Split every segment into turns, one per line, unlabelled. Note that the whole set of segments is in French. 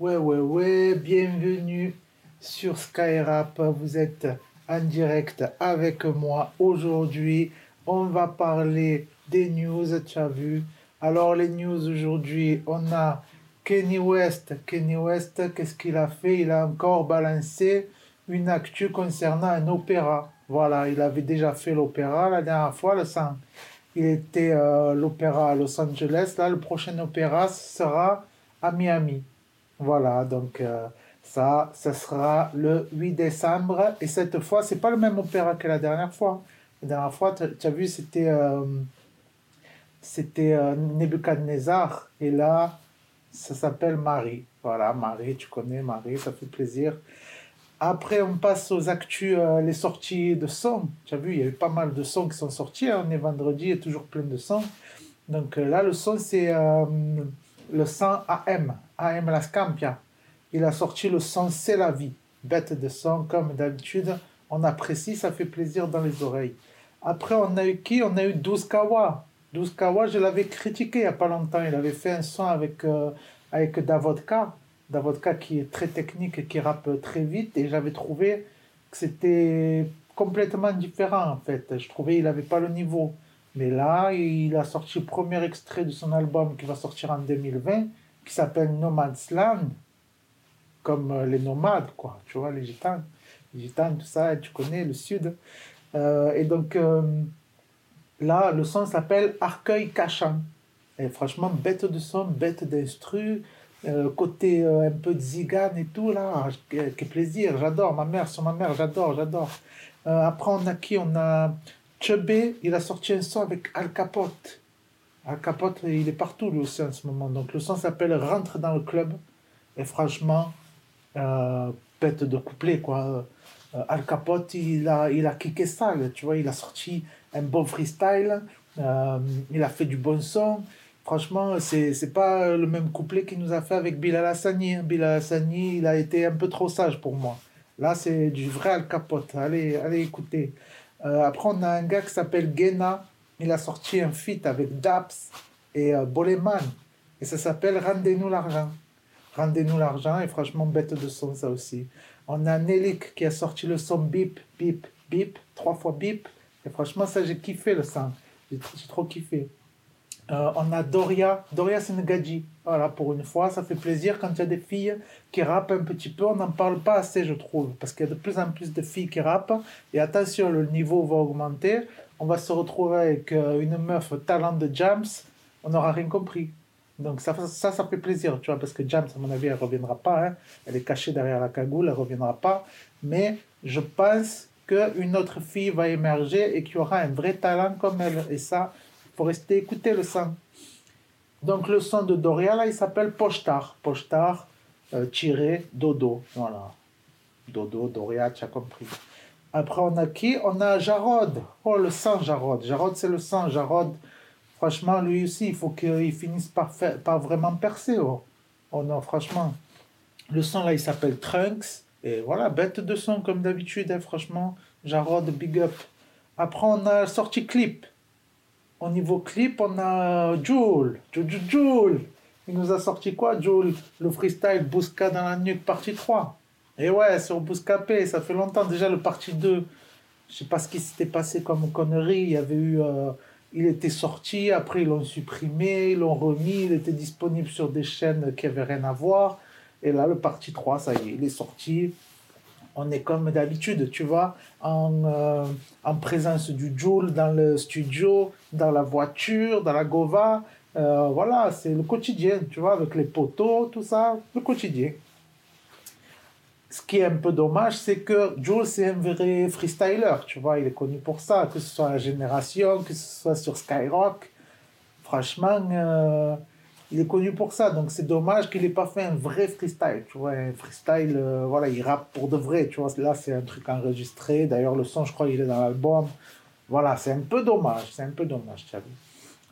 Ouais, ouais, ouais, bienvenue sur Skyrap. Vous êtes en direct avec moi. Aujourd'hui, on va parler des news, tu as vu. Alors, les news aujourd'hui, on a Kenny West. Kenny West, qu'est-ce qu'il a fait? Il a encore balancé une actu concernant un opéra. Voilà, il avait déjà fait l'opéra la dernière fois, le sang. Il était euh, l'opéra à Los Angeles. Là, le prochain opéra sera à Miami. Voilà, donc euh, ça, ça sera le 8 décembre. Et cette fois, c'est pas le même opéra que la dernière fois. La dernière fois, tu as vu, c'était euh, c'était euh, Nebuchadnezzar. Et là, ça s'appelle Marie. Voilà, Marie, tu connais Marie, ça fait plaisir. Après, on passe aux actus, les sorties de sons. Tu as vu, il y a eu pas mal de sons qui sont sortis. Hein. On est vendredi, il y a toujours plein de sons. Donc là, le son, c'est le son AM. AM La Scampia. Il a sorti le son C'est la vie. Bête de son, comme d'habitude. On apprécie, ça fait plaisir dans les oreilles. Après, on a eu qui? On a eu 12 Kawa. 12 Kawa, je l'avais critiqué il n'y a pas longtemps. Il avait fait un son avec, euh, avec Davodka. Davodka qui est très technique qui rappe très vite. Et j'avais trouvé que c'était complètement différent en fait. Je trouvais qu'il n'avait pas le niveau. Mais là, il a sorti le premier extrait de son album qui va sortir en 2020 qui s'appelle Nomad's Land, comme euh, les nomades, quoi, tu vois, les gitans, les gitans, tout ça, tu connais le sud. Euh, et donc, euh, là, le son s'appelle Arcueil Cachant. Et franchement, bête de son, bête d'instru, côté un peu de zigane et tout, là, quel plaisir, j'adore, ma mère, sur ma mère, j'adore, j'adore. après, on a qui? On a Chubby, il a sorti un son avec Al Capote. Al Capote, il est partout lui aussi en ce moment. Donc le son s'appelle Rentre dans le club. Et franchement, euh, pète de couplet quoi. Euh, Al Capote, il a, il a kické ça, tu vois. Il a sorti un bon freestyle. Euh, il a fait du bon son. Franchement, c'est, c'est pas le même couplet qu'il nous a fait avec Bilal Hassani. Hein. Bilal Hassani, il a été un peu trop sage pour moi. Là, c'est du vrai Al Capote. Allez, allez écouter. Après, on a un gars qui s'appelle Gena il a sorti un feat avec Daps et euh, Boleman. Et ça s'appelle Rendez-nous l'argent. Rendez-nous l'argent. Et franchement, bête de son, ça aussi. On a Nelik qui a sorti le son Bip, Bip, Bip, trois fois Bip. Et franchement, ça, j'ai kiffé le son. J'ai trop kiffé. Euh, on a Doria, Doria Senegadji. Voilà, pour une fois, ça fait plaisir quand il y a des filles qui rappent un petit peu. On n'en parle pas assez, je trouve, parce qu'il y a de plus en plus de filles qui rappent. Et attention, le niveau va augmenter. On va se retrouver avec euh, une meuf talent de Jams. On n'aura rien compris. Donc ça, ça, ça fait plaisir, tu vois, parce que Jams, à mon avis, elle reviendra pas. Hein. Elle est cachée derrière la cagoule, elle reviendra pas. Mais je pense qu'une autre fille va émerger et qui aura un vrai talent comme elle. Et ça, faut rester écouter le son. Donc le son de Doria, là, il s'appelle Pochtar. Pochtar, euh, tiré, dodo. Voilà. Dodo, Doria, tu as compris. Après, on a qui? On a Jarod. Oh, le sang Jarod. Jarod, c'est le sang. Jarod, franchement, lui aussi, il faut qu'il finisse par, faire, par vraiment percer. Oh. oh non, franchement. Le son, là, il s'appelle Trunks. Et voilà, bête de son, comme d'habitude, hein, franchement. Jarod, big up. Après, on a sorti clip. Au niveau clip, on a Joule. Joule. Il nous a sorti quoi, Joule? Le freestyle Bousca dans la nuque, partie 3. Et ouais, sur Bouscapé, ça fait longtemps déjà le partie 2. Je sais pas ce qui s'était passé comme connerie. Il y avait eu. Euh, il était sorti, après ils l'ont supprimé, ils l'ont remis, il était disponible sur des chaînes qui n'avaient rien à voir. Et là, le partie 3, ça y est, il est sorti on est comme d'habitude, tu vois, en, euh, en présence du Joule dans le studio, dans la voiture, dans la Gova. Euh, voilà, c'est le quotidien, tu vois, avec les poteaux, tout ça, le quotidien. Ce qui est un peu dommage, c'est que Jules, c'est un vrai freestyler, tu vois, il est connu pour ça, que ce soit à Génération, que ce soit sur Skyrock. Franchement, euh, il est connu pour ça, donc c'est dommage qu'il n'ait pas fait un vrai freestyle, tu vois, un freestyle, euh, voilà, il rappe pour de vrai, tu vois, là c'est un truc enregistré, d'ailleurs le son, je crois, il est dans l'album, voilà, c'est un peu dommage, c'est un peu dommage, vu.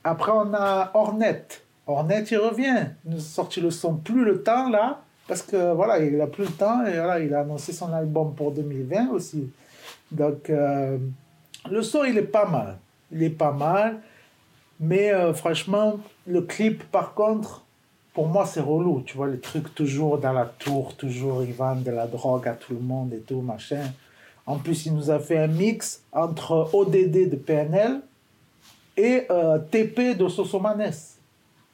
Après, on a Hornet, Hornet, il revient, il nous a sorti le son Plus le temps, là, parce que, voilà, il a plus le temps, et voilà, il a annoncé son album pour 2020 aussi, donc, euh, le son, il est pas mal, il est pas mal, mais euh, franchement, le clip, par contre, pour moi, c'est relou. Tu vois, les trucs toujours dans la tour, toujours ils vendent de la drogue à tout le monde et tout, machin. En plus, il nous a fait un mix entre ODD de PNL et euh, TP de Sosomanes.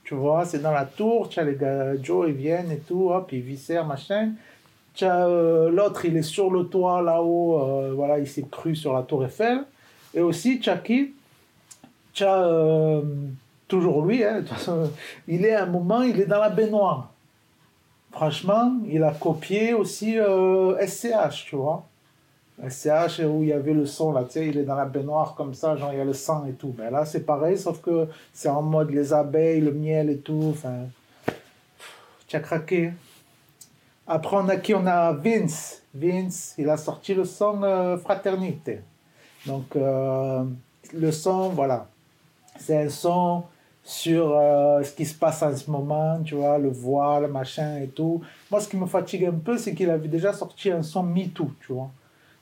Tu vois, c'est dans la tour, tu les gars, Joe, ils viennent et tout, hop, ils viscèrent, machin. Euh, l'autre, il est sur le toit là-haut, euh, voilà, il s'est cru sur la tour Eiffel. Et aussi, tu as qui Tu toujours lui, hein, il est à un moment, il est dans la baignoire. Franchement, il a copié aussi SCH, tu vois. SCH où il y avait le son là, tu sais, il est dans la baignoire comme ça, genre il y a le sang et tout. Mais là c'est pareil, sauf que c'est en mode les abeilles, le miel et tout. Enfin, tu as craqué. Après on a qui? On a Vince. Vince, il a sorti le son euh, Fraternité. Donc euh, le son, voilà, c'est un son sur euh, ce qui se passe en ce moment, tu vois, le voile, machin et tout. Moi, ce qui me fatigue un peu, c'est qu'il avait déjà sorti un son MeToo, tu vois.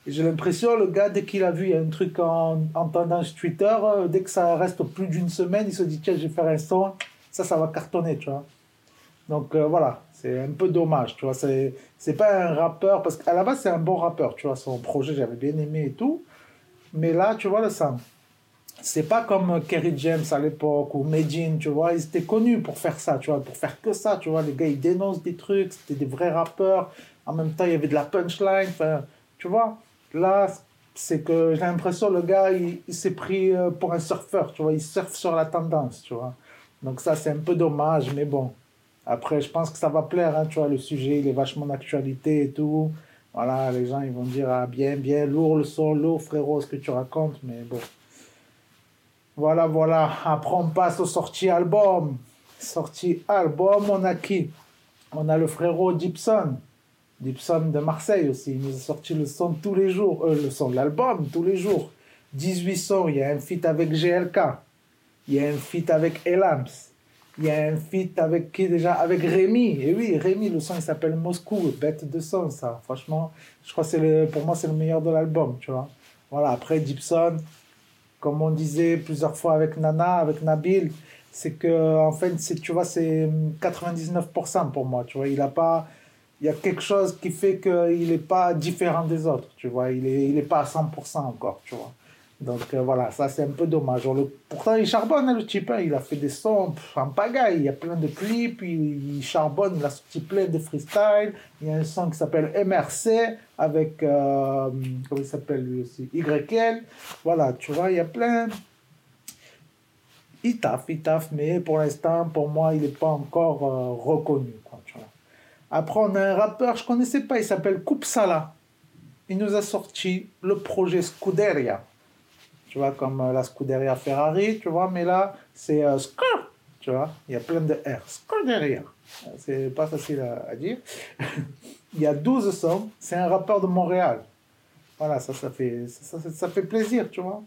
J'ai l'impression, le gars, dès qu'il a vu un truc en, en tendance Twitter, euh, dès que ça reste plus d'une semaine, il se dit, tiens, je vais faire un son, ça, ça va cartonner, tu vois. Donc euh, voilà, c'est un peu dommage, tu vois. C'est, c'est pas un rappeur, parce qu'à la base, c'est un bon rappeur, tu vois. Son projet, j'avais bien aimé et tout. Mais là, tu vois le son. C'est pas comme Kerry James à l'époque ou Medjin, tu vois. Ils étaient connus pour faire ça, tu vois, pour faire que ça, tu vois. Les gars, ils dénoncent des trucs, c'était des vrais rappeurs. En même temps, il y avait de la punchline, enfin, tu vois. Là, c'est que j'ai l'impression le gars, il, s'est pris euh, pour un surfeur, tu vois, il surfe sur la tendance, tu vois. Donc ça, c'est un peu dommage, mais bon. Après, je pense que ça va plaire, hein, tu vois, le sujet, il est vachement d'actualité et tout. Voilà, les gens, ils vont dire, ah, bien, bien, lourd le son, lourd, frérot, ce que tu racontes, mais bon. Voilà, voilà. Après, on passe aux sorties album. Sortie album, on a qui? On a le frérot Gibson. Gibson de Marseille aussi. Il nous a sorti le son tous les jours, euh, le son de l'album tous les jours. 18 sons, il y a un feat avec GLK, il y a un feat avec Elams, il y a un feat avec qui déjà? Avec Rémi. Et oui, Rémi, le son il s'appelle Moscou, bête de son ça. Franchement, je crois que le, pour moi c'est le meilleur de l'album, tu vois. Voilà, après Gibson, comme on disait plusieurs fois avec Nana, avec Nabil, c'est que en fait, tu vois, c'est 99% pour moi, tu vois. Il a pas il y a quelque chose qui fait qu'il n'est pas différent des autres, tu vois. Il n'est il est pas à 100% encore, tu vois. Donc euh, voilà, ça c'est un peu dommage. Pourtant, il charbonne, hein, le type. Hein. Il a fait des sons en pagaille. Il y a plein de clips, il, charbonne, il a sorti plein de freestyle. Il y a un son qui s'appelle MRC avec, euh, comment il s'appelle lui aussi? YL. Voilà, tu vois, il y a plein. Il taffe, il taffe, mais pour l'instant, pour moi, il n'est pas encore euh, reconnu. Après, on a un rappeur, je ne connaissais pas, il s'appelle Kupsala. Il nous a sorti le projet Scuderia. Tu vois, comme euh, la Scuderia Ferrari, tu vois, mais là, c'est euh, tu vois, il y a plein de R. Scuderia. C'est pas facile à, dire. il y a 12 sons, c'est un rappeur de Montréal. Voilà, ça, ça, fait, ça, ça fait plaisir, tu vois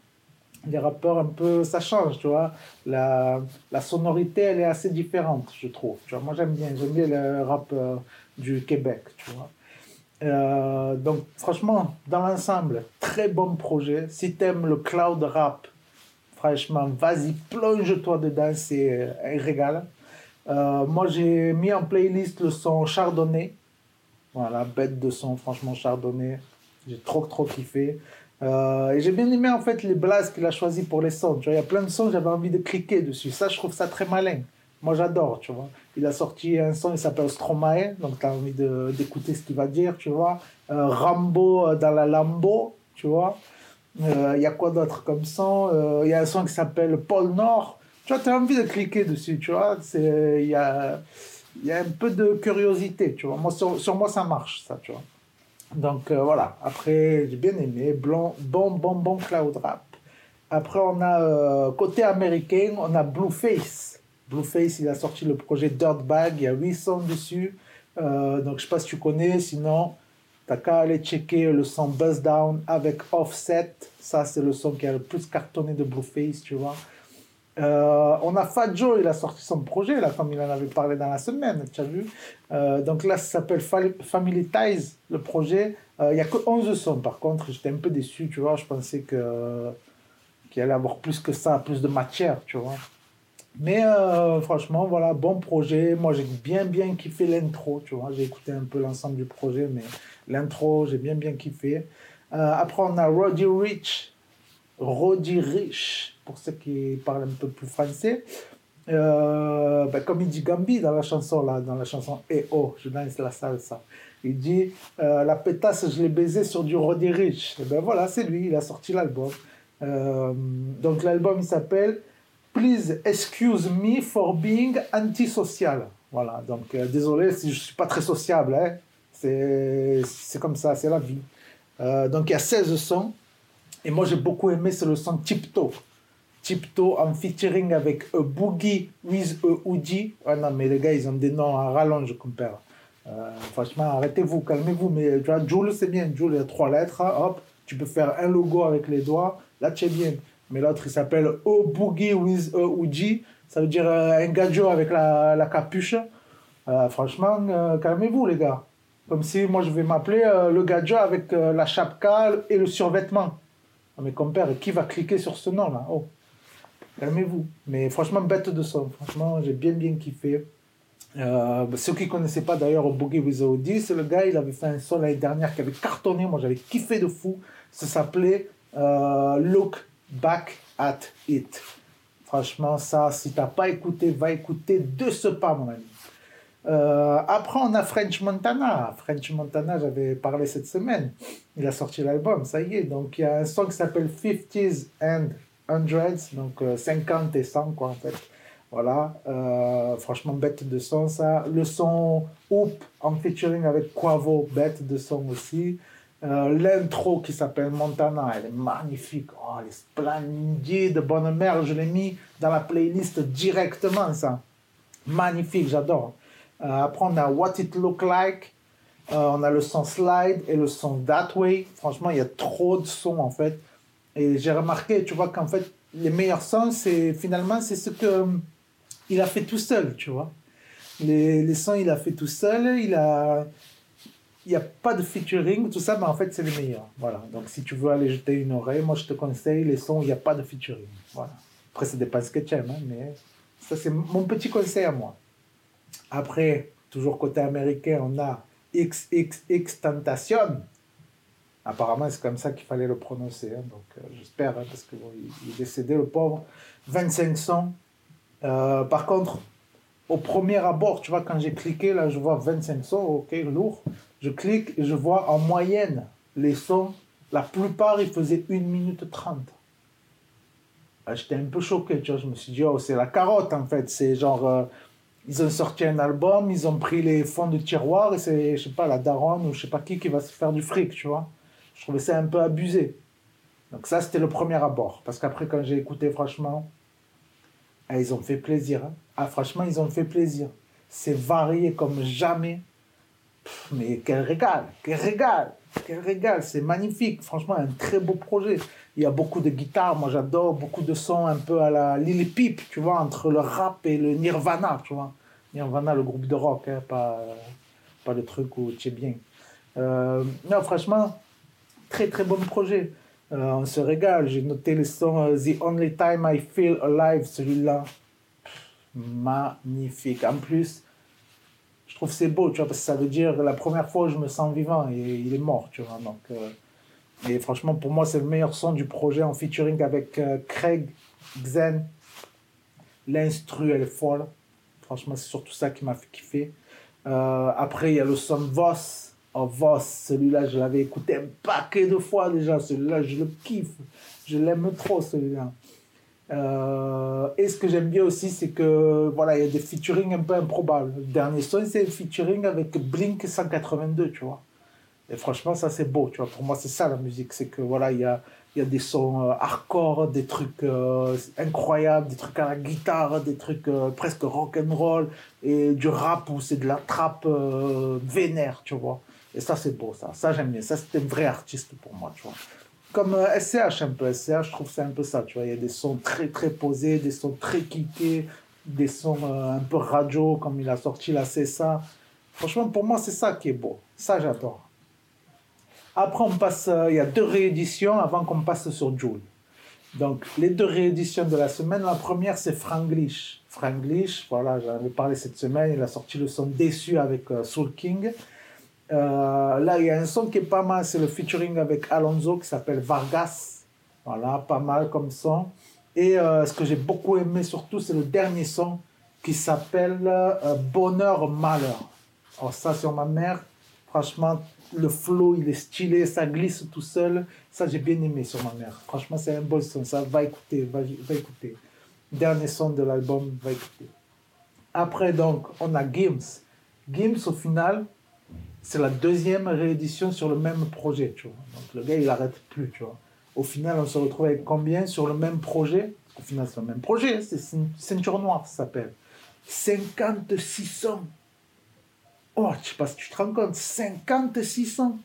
les rappeurs un peu ça change tu vois la, la sonorité elle est assez différente je trouve tu vois moi j'aime bien j'aime bien le rap euh, du Québec tu vois euh, donc franchement dans l'ensemble très bon projet si t'aimes le cloud rap franchement vas-y plonge-toi dedans c'est un régal euh, moi j'ai mis en playlist le son Chardonnay voilà bête de son franchement Chardonnay j'ai trop trop kiffé euh, et j'ai bien aimé en fait les blasts qu'il a choisi pour les sons. Tu vois, il y a plein de sons, j'avais envie de cliquer dessus. Ça, je trouve ça très malin. Moi, j'adore, tu vois. Il a sorti un son, il s'appelle Stromae, donc tu as envie d'écouter ce qu'il va dire, tu vois. Euh, Rambo euh, dans la Lambo, tu vois. Il y a quoi d'autre comme son? Il y a un son qui s'appelle Pôle Nord. Tu vois, tu as envie de cliquer dessus, tu vois. Il y a, y a un peu de curiosité, tu vois. Moi, sur, sur moi, ça marche, ça, tu vois. Donc euh, voilà, après j'ai bien aimé, bon, bon, bon, bon cloud rap. Après on a euh, côté américain, on a Blueface. Blueface, il a sorti le projet Dirtbag, il y a 8 sons dessus. Euh, donc je sais pas si tu connais, sinon t'as qu'à aller checker le son Buzz Down avec Offset. Ça c'est le son qui a le plus cartonné de Blueface, tu vois. Euh, on a Fat Joe, il a sorti son projet, là, comme il en avait parlé dans la semaine, tu as vu. Euh, donc là, ça s'appelle Family Ties, le projet. Il n'y a que 11 sons, par contre. J'étais un peu déçu, tu vois. Je pensais que qu'il allait avoir plus que ça, plus de matière, tu vois. Mais euh, franchement, voilà, bon projet. Moi, j'ai bien, bien kiffé l'intro, tu vois. J'ai écouté un peu l'ensemble du projet, mais l'intro, j'ai bien, bien kiffé. Euh, après, on a Roddy Rich. Roddy Rich, pour ceux qui parlent un peu plus français. Euh, ben, comme il dit Gambi dans la chanson, là, dans la chanson Eh oh, je danse la salsa. Il dit La pétasse, je l'ai baisé sur du Roddy Rich. Et ben voilà, c'est lui, il a sorti l'album. donc l'album, il s'appelle Please excuse me for being antisocial. Voilà, donc euh, désolé si je ne suis pas très sociable, hein. c'est comme ça, c'est la vie. Euh, donc il y a 16 sons, et moi j'ai beaucoup aimé, c'est le son Tiptoe. Tiptoe en featuring avec A Boogie with a Oudi. Ah non, mais les gars, ils ont des noms à rallonge, compère. Euh, franchement, arrêtez-vous, calmez-vous. Mais tu Jules, c'est bien. Jules, il y a trois lettres. Hop, tu peux faire un logo avec les doigts. Là, tu es bien mais l'autre il s'appelle O Boogie with a Uji, ça veut dire euh, un gadjo avec la, la capuche. Euh, franchement, euh, calmez-vous les gars. Comme si moi je vais m'appeler le gadjo avec la chapka et le survêtement. Ah, mais compère, qui va cliquer sur ce nom là Oh, calmez-vous. Mais franchement, bête de son. Franchement, j'ai bien bien kiffé. ceux qui ne connaissaient pas d'ailleurs Boogie with Uji, c'est le gars, il avait fait un son l'année dernière qui avait cartonné. Moi j'avais kiffé de fou. Ça s'appelait Look Back at It. Franchement, ça, si t'as pas écouté, va écouter de ce pas, mon ami. Euh, après, on a French Montana. French Montana, j'avais parlé cette semaine. Il a sorti l'album, ça y est. Donc, il y a un son qui s'appelle 50s and 100s, donc 50 euh, et 100, quoi, en fait. Voilà, euh, franchement, bête de son, ça. Le son Hoop en featuring avec Quavo, bête de son aussi. Euh, l'intro qui s'appelle Montana, elle est magnifique. Oh, elle est splendide, bonne mère. Je l'ai mis dans la playlist directement, ça. Magnifique, j'adore. Euh, après, on a What It Look Like. Euh, on a le son Slide et le son That Way. Franchement, il y a trop de sons, en fait. Et j'ai remarqué, tu vois, qu'en fait, les meilleurs sons, c'est finalement, c'est ce que il a fait tout seul, tu vois. Les, les sons, il a fait tout seul. Il a il n'y a pas de featuring, tout ça, mais en fait, c'est les meilleurs. Voilà. Donc, si tu veux aller jeter une oreille, moi, je te conseille les sons où il n'y a pas de featuring. Voilà. Après, ça dépend ce que tu aimes, hein, mais ça, c'est mon petit conseil à moi. Après, toujours côté américain, on a XXX Tentation. Apparemment, c'est comme ça qu'il fallait le prononcer. Hein, donc, euh, j'espère, hein, parce qu'il est décédé, le pauvre. 25 sons. Euh, par contre, au premier abord, tu vois, quand j'ai cliqué, là, je vois 25 sons, ok, lourd. Je clique et je vois en moyenne les sons. La plupart, ils faisaient 1 minute 30. Ah, j'étais un peu choqué, tu vois. Je me suis dit, oh, c'est la carotte en fait. C'est genre, euh, ils ont sorti un album, ils ont pris les fonds de tiroir et c'est, je sais pas, la daronne ou je sais pas qui qui va se faire du fric, tu vois. Je trouvais ça un peu abusé. Donc, ça, c'était le premier abord. Parce qu'après, quand j'ai écouté, franchement, ah, ils ont fait plaisir. Hein. Ah, franchement, ils ont fait plaisir. C'est varié comme jamais mais quel régal, quel régal, quel régal, c'est magnifique. Franchement, un très beau projet. Il y a beaucoup de guitares, moi j'adore, beaucoup de sons un peu à la Lily Peep, tu vois, entre le rap et le Nirvana, tu vois. Nirvana, le groupe de rock, hein, pas, pas le truc où tu es bien. Euh, non, franchement, très très bon projet. Euh, on se régale. J'ai noté le son euh, The Only Time I Feel Alive, celui-là. Magnifique. En plus, je trouve c'est beau, tu vois, parce que ça veut dire la première fois où je me sens vivant et il est mort, tu vois. Donc, euh, et franchement, pour moi, c'est le meilleur son du projet en featuring avec euh, Craig Xen. L'instru, elle est folle. Franchement, c'est surtout ça qui m'a fait kiffer. Euh, après, il y a le son Voss. Oh, Voss, celui-là, je l'avais écouté un paquet de fois déjà. Celui-là, je le kiffe. Je l'aime trop, celui-là. Euh, et ce que j'aime bien aussi, c'est que voilà, il y a des featuring un peu improbables. Le dernier son, c'est un featuring avec Blink 182, tu vois. Et franchement, ça c'est beau, tu vois. Pour moi, c'est ça la musique, c'est que voilà, il y a, y a des sons euh, hardcore, des trucs euh, incroyables, des trucs à la guitare, des trucs presque rock and roll, et du rap où c'est de la trappe vénère, tu vois. Et ça c'est beau, ça. Ça j'aime bien. Ça c'est un vrai artiste pour moi, tu vois comme SCH euh, un peu. SCH, je trouve c'est un peu ça, tu vois. Il y a des sons très très posés, des sons très kickés, des sons euh, un peu radio, comme il a sorti là, c'est ça. Franchement, pour moi, c'est ça qui est beau. Ça, j'adore. Après, on passe, euh, il y a deux rééditions avant qu'on passe sur Joule. Donc, les deux rééditions de la semaine, la première, c'est Franglish. Franglish, voilà, j'en avais parlé cette semaine, il a sorti le son Déçu avec Soul King. Euh, là, il y a un son qui est pas mal, c'est le featuring avec Alonso qui s'appelle Vargas. Voilà, pas mal comme son. Et euh, ce que j'ai beaucoup aimé surtout, c'est le dernier son qui s'appelle Bonheur Malheur. Alors ça, sur ma mère, franchement, le flow, il est stylé, ça glisse tout seul. Ça, j'ai bien aimé sur ma mère. Franchement, c'est un bon son. Ça, va écouter, va, va écouter. Dernier son de l'album, va écouter. Après, donc, on a Gims. Gims, au final, c'est la deuxième réédition sur le même projet, tu vois. Donc, le gars, il n'arrête plus, tu vois. Au final, on se retrouve avec combien sur le même projet? Au final, c'est le même projet, c'est Ceinture Noire, ça s'appelle. 56 sons. Oh, je sais pas si tu te rends compte, 56 ans.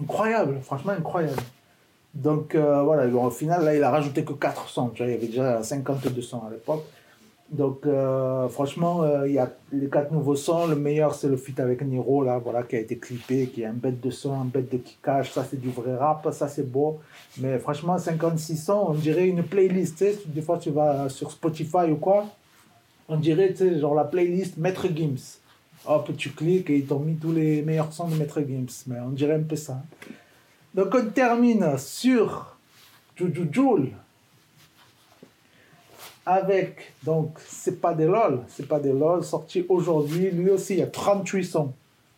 Incroyable, franchement incroyable. Donc euh, voilà, au final, là, il a rajouté que 400. Tu vois, il y avait déjà 52 sons à l'époque. Donc euh, franchement, euh, il y a les quatre nouveaux sons. Le meilleur, c'est le feat avec Niro, là, voilà, qui a été clippé, qui est un bête de son, un bête de kickage. Ça, c'est du vrai rap, ça, c'est beau. Mais franchement, 56 sons, on dirait une playlist. Des fois, tu vas sur Spotify ou quoi, on dirait, tu sais, genre la playlist Maître Gims hop, tu cliques et ils t'ont mis tous les meilleurs sons de Maître Games. Mais on dirait un peu ça. Donc on termine sur Juju Joule avec, donc c'est pas des LOL, c'est pas des LOL, sorti aujourd'hui, lui aussi il y a 38 sons.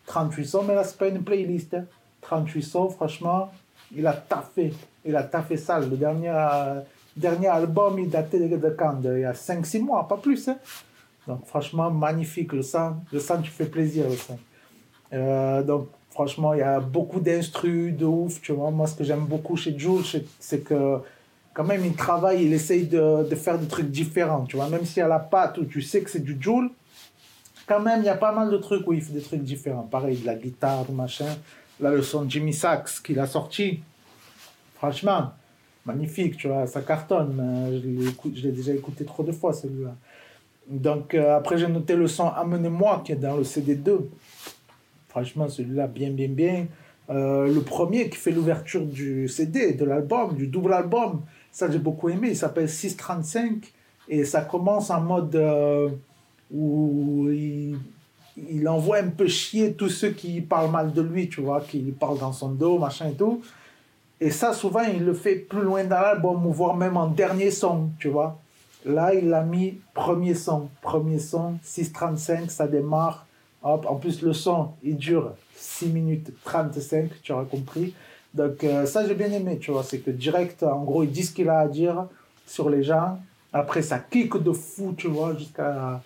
38 sons, mais là c'est pas une playlist. 38 hein. sons, franchement, il a taffé, il a taffé ça. Le dernier, dernier album, il datait de quand? Il y a 5-6 mois, pas plus. Hein. Donc franchement, magnifique le sang. Le sang tu fais plaisir, le sang. Euh, donc franchement, il y a beaucoup d'instrus de ouf, tu vois. Moi, ce que j'aime beaucoup chez Jules, c'est que quand même, il travaille, il essaye de, de, faire des trucs différents, tu vois. Même si a la pâte où tu sais que c'est du Jules, quand même, il y a pas mal de trucs où il fait des trucs différents. Pareil, de la guitare, machin. Là, le son Jimmy Sachs qu'il a sorti, franchement, magnifique, tu vois, ça cartonne. Je l'ai déjà écouté trop de fois, celui-là. Donc euh, après j'ai noté le son Amenez-moi qui est dans le CD2. Franchement celui-là bien bien bien. Euh, le premier qui fait l'ouverture du CD, de l'album, du double album, ça j'ai beaucoup aimé. Il s'appelle 635 et ça commence en mode euh, où il, envoie un peu chier tous ceux qui parlent mal de lui, tu vois, qui parlent dans son dos, machin et tout. Et ça souvent il le fait plus loin dans l'album, voire même en dernier son, tu vois. Là, il a mis premier son. Premier son, 6.35, ça démarre. Hop, en plus, le son, il dure 6 minutes 35, tu auras compris. Donc, euh, ça, j'ai bien aimé, tu vois. C'est que direct, en gros, il dit ce qu'il a à dire sur les gens. Après, ça kick de fou, tu vois, jusqu'à.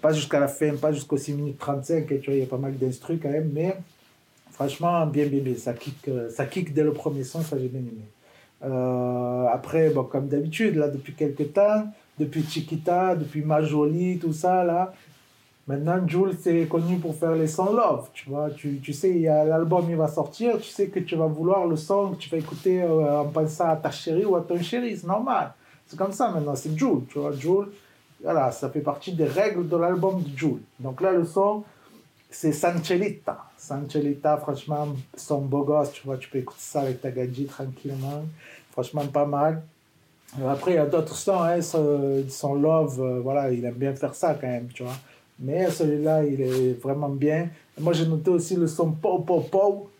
pas jusqu'à la fin, pas jusqu'aux 6 minutes 35, tu vois, il y a pas mal d'instrus quand même, mais franchement, bien, bien, bien. Ça kick, euh, ça kick dès le premier son, ça, j'ai bien aimé. Euh, après, bon, comme d'habitude, là, depuis quelques temps, depuis Chiquita, depuis Majoli, tout ça, là. Maintenant, Jules, c'est connu pour faire les sons love, tu vois. Tu, tu sais, l'album, il va sortir, tu sais que tu vas vouloir le son que tu vas écouter euh, en pensant à ta chérie ou à ton chéri, c'est normal. C'est comme ça maintenant, c'est Jules, tu vois. Jules, voilà, ça fait partie des règles de l'album de Jules. Donc là, le son, c'est Sanchelita. Sanchelita, franchement, son beau gosse, tu vois, tu peux écouter ça avec ta gadget tranquillement. Franchement, pas mal. Euh, après, il y a d'autres sons, hein, Love, euh, voilà, il aime bien faire ça quand même, tu vois. Mais celui-là, il est vraiment bien. moi, j'ai noté aussi le son Po Po Po.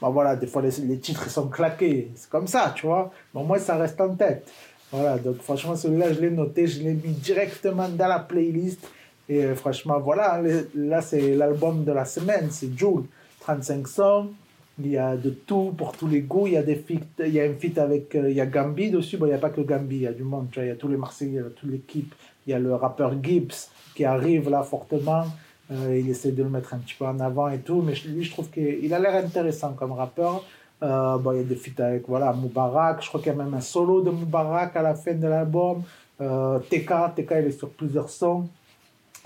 Bon, voilà, des fois, les, les titres sont claqués. C'est comme ça, tu vois. Mais au moins, ça reste en tête. Voilà, donc franchement, celui-là, je l'ai noté, je l'ai mis directement dans la playlist. Et euh, franchement, voilà, là, c'est l'album de la semaine, c'est Joule. 35 sons, il y a de tout pour tous les goûts. Il y a des feats, il y a un feat avec, euh, il y a Gambi dessus. Bon, il n'y a pas que Gambi, il y a du monde. Tu vois, il y a tous les Marseillais, toute l'équipe. Il y a le rappeur Gibbs qui arrive là fortement. Euh, il essaie de le mettre un petit peu en avant et tout. Mais lui, je trouve qu'il a l'air intéressant comme rappeur. Euh, bon, il y a des feats avec voilà, Moubarak. Je crois qu'il y a même un solo de Moubarak à la fin de l'album. TK, TK, il est sur plusieurs sons.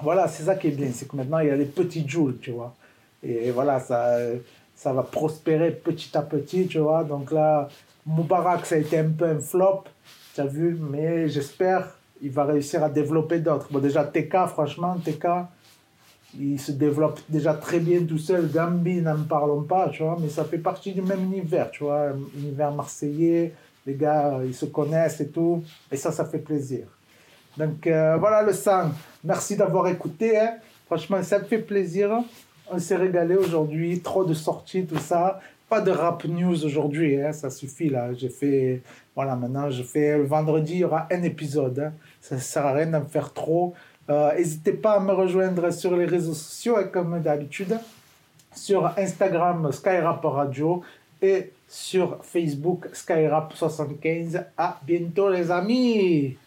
Voilà, c'est ça qui est bien. C'est que maintenant, il y a des petits joules, tu vois. Et voilà, ça ça va prospérer petit à petit, tu vois. Donc là, Moubarak, ça a été un peu un flop, tu as vu, mais j'espère il va réussir à développer d'autres. Bon, déjà, TK, franchement, TK, il se développe déjà très bien tout seul. Gambi, n'en parlons pas, tu vois, mais ça fait partie du même univers, tu vois, univers marseillais. Les gars, ils se connaissent et tout. Et ça, ça fait plaisir. Donc euh, voilà le sang. Merci d'avoir écouté. Hein. Franchement, ça me fait plaisir. On s'est régalé aujourd'hui. Trop de sorties, tout ça. Pas de rap news aujourd'hui. Hein. Ça suffit là. J'ai fait. Voilà, maintenant, je fais le vendredi, il y aura un épisode. Hein. Ça ne sert à rien d'en faire trop. Euh, n'hésitez pas à me rejoindre sur les réseaux sociaux, hein, comme d'habitude. Sur Instagram, Skyrap Radio. Et sur Facebook, Skyrap75. À bientôt, les amis!